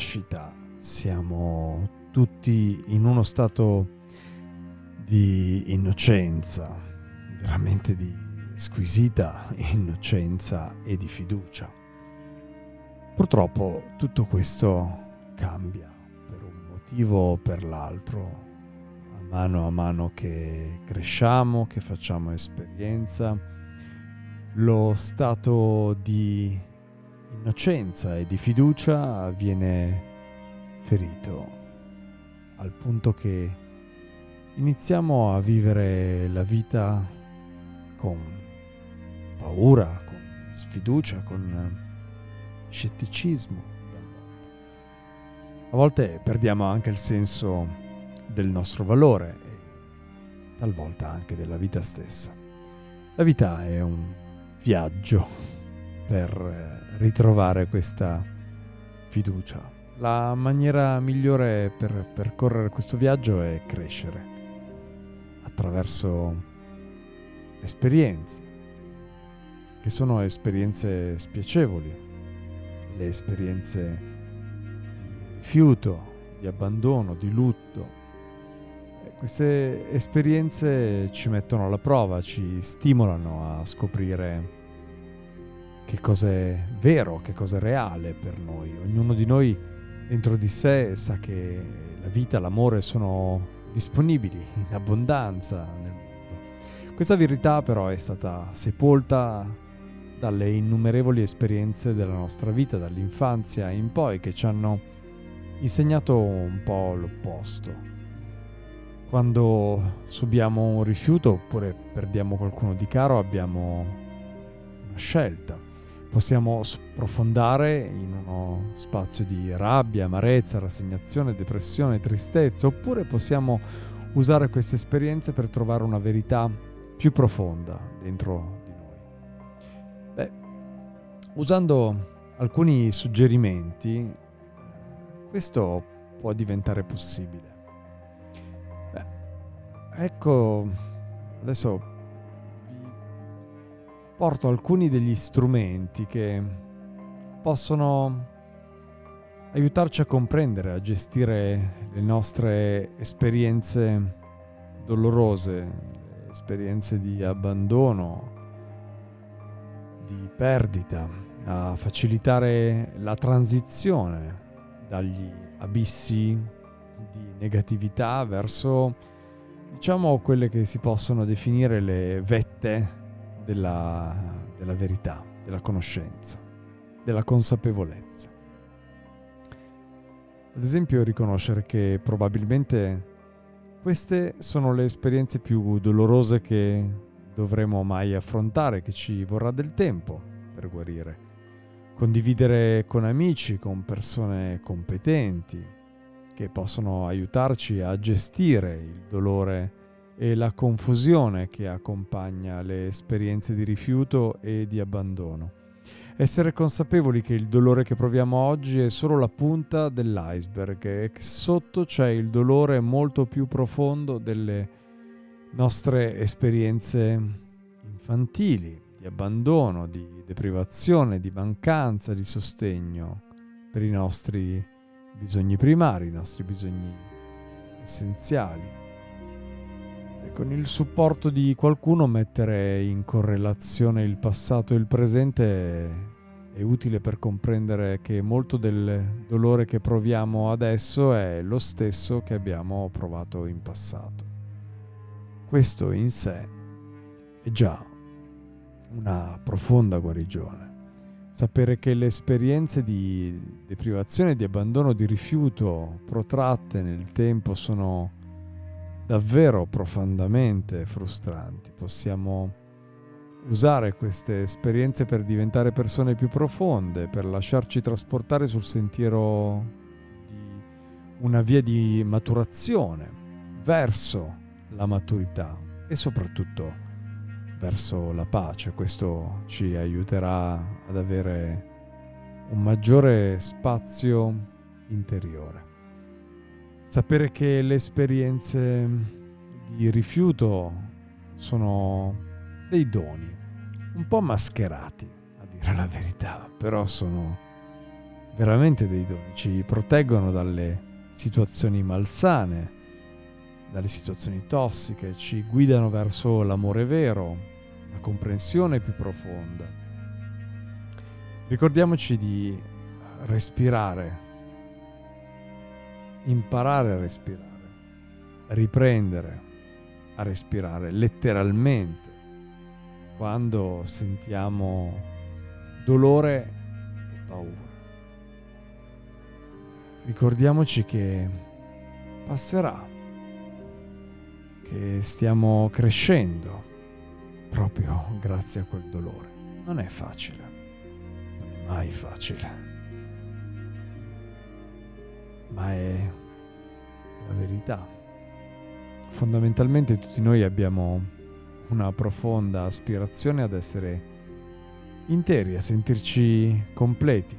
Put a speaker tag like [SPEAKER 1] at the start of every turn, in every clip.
[SPEAKER 1] Nascita siamo tutti in uno stato di innocenza, veramente di squisita innocenza e di fiducia. Purtroppo tutto questo cambia per un motivo o per l'altro, a mano a mano che cresciamo, che facciamo esperienza, lo stato di innocenza e di fiducia viene ferito al punto che iniziamo a vivere la vita con paura, con sfiducia, con scetticismo. A volte perdiamo anche il senso del nostro valore e talvolta anche della vita stessa. La vita è un viaggio per ritrovare questa fiducia. La maniera migliore per percorrere questo viaggio è crescere attraverso esperienze, che sono esperienze spiacevoli, le esperienze di rifiuto, di abbandono, di lutto. Queste esperienze ci mettono alla prova, ci stimolano a scoprire che cosa è vero, che cosa è reale per noi. Ognuno di noi dentro di sé sa che la vita, l'amore sono disponibili in abbondanza nel mondo. Questa verità però è stata sepolta dalle innumerevoli esperienze della nostra vita, dall'infanzia in poi, che ci hanno insegnato un po' l'opposto. Quando subiamo un rifiuto oppure perdiamo qualcuno di caro abbiamo una scelta possiamo sprofondare in uno spazio di rabbia, amarezza, rassegnazione, depressione, tristezza, oppure possiamo usare queste esperienze per trovare una verità più profonda dentro di noi. Beh, usando alcuni suggerimenti, questo può diventare possibile. Beh, ecco, adesso porto alcuni degli strumenti che possono aiutarci a comprendere, a gestire le nostre esperienze dolorose, esperienze di abbandono, di perdita, a facilitare la transizione dagli abissi di negatività verso diciamo quelle che si possono definire le vette della, della verità, della conoscenza, della consapevolezza. Ad esempio riconoscere che probabilmente queste sono le esperienze più dolorose che dovremo mai affrontare, che ci vorrà del tempo per guarire. Condividere con amici, con persone competenti, che possono aiutarci a gestire il dolore e la confusione che accompagna le esperienze di rifiuto e di abbandono. Essere consapevoli che il dolore che proviamo oggi è solo la punta dell'iceberg e che sotto c'è il dolore molto più profondo delle nostre esperienze infantili, di abbandono, di deprivazione, di mancanza di sostegno per i nostri bisogni primari, i nostri bisogni essenziali. Con il supporto di qualcuno mettere in correlazione il passato e il presente è utile per comprendere che molto del dolore che proviamo adesso è lo stesso che abbiamo provato in passato. Questo in sé è già una profonda guarigione. Sapere che le esperienze di deprivazione, di abbandono, di rifiuto protratte nel tempo sono davvero profondamente frustranti. Possiamo usare queste esperienze per diventare persone più profonde, per lasciarci trasportare sul sentiero di una via di maturazione verso la maturità e soprattutto verso la pace. Questo ci aiuterà ad avere un maggiore spazio interiore. Sapere che le esperienze di rifiuto sono dei doni, un po' mascherati, a dire la verità, però sono veramente dei doni, ci proteggono dalle situazioni malsane, dalle situazioni tossiche, ci guidano verso l'amore vero, la comprensione più profonda. Ricordiamoci di respirare imparare a respirare, riprendere a respirare letteralmente quando sentiamo dolore e paura. Ricordiamoci che passerà, che stiamo crescendo proprio grazie a quel dolore. Non è facile, non è mai facile ma è la verità. Fondamentalmente tutti noi abbiamo una profonda aspirazione ad essere interi, a sentirci completi.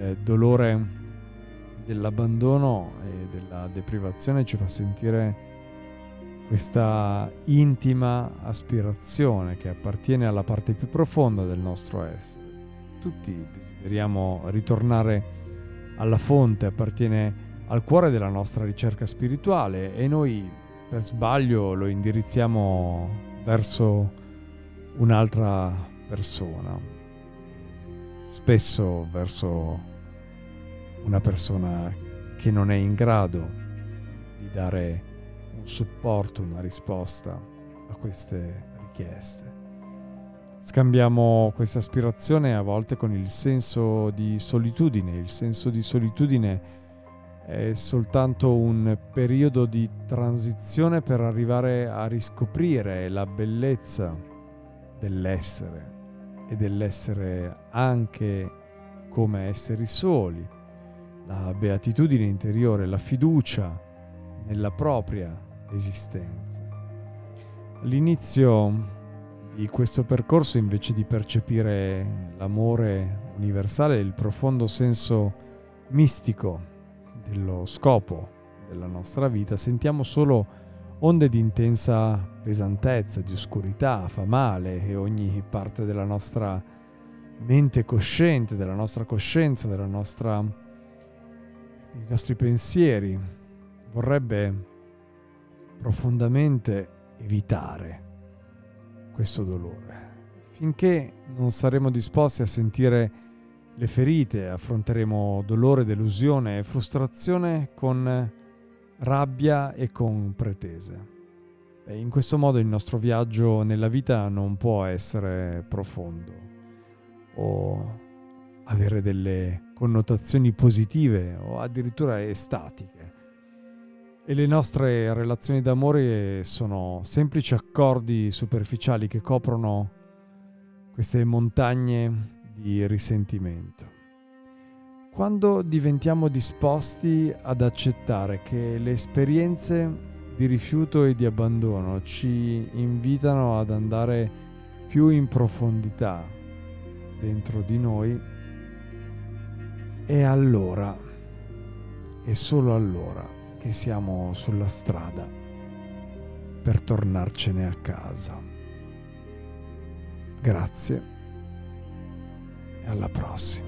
[SPEAKER 1] Il dolore dell'abbandono e della deprivazione ci fa sentire questa intima aspirazione che appartiene alla parte più profonda del nostro essere. Tutti desideriamo ritornare alla fonte, appartiene al cuore della nostra ricerca spirituale e noi per sbaglio lo indirizziamo verso un'altra persona, spesso verso una persona che non è in grado di dare un supporto, una risposta a queste richieste. Scambiamo questa aspirazione a volte con il senso di solitudine. Il senso di solitudine è soltanto un periodo di transizione per arrivare a riscoprire la bellezza dell'essere e dell'essere anche come esseri soli, la beatitudine interiore, la fiducia nella propria esistenza. All'inizio di questo percorso invece di percepire l'amore universale il profondo senso mistico dello scopo della nostra vita, sentiamo solo onde di intensa pesantezza, di oscurità, fa male e ogni parte della nostra mente cosciente, della nostra coscienza, della nostra, dei nostri pensieri vorrebbe profondamente evitare questo dolore. Finché non saremo disposti a sentire le ferite, affronteremo dolore, delusione e frustrazione con rabbia e con pretese. E in questo modo il nostro viaggio nella vita non può essere profondo o avere delle connotazioni positive o addirittura estatiche. E le nostre relazioni d'amore sono semplici accordi superficiali che coprono queste montagne di risentimento. Quando diventiamo disposti ad accettare che le esperienze di rifiuto e di abbandono ci invitano ad andare più in profondità dentro di noi, è allora, e solo allora, che siamo sulla strada per tornarcene a casa. Grazie e alla prossima.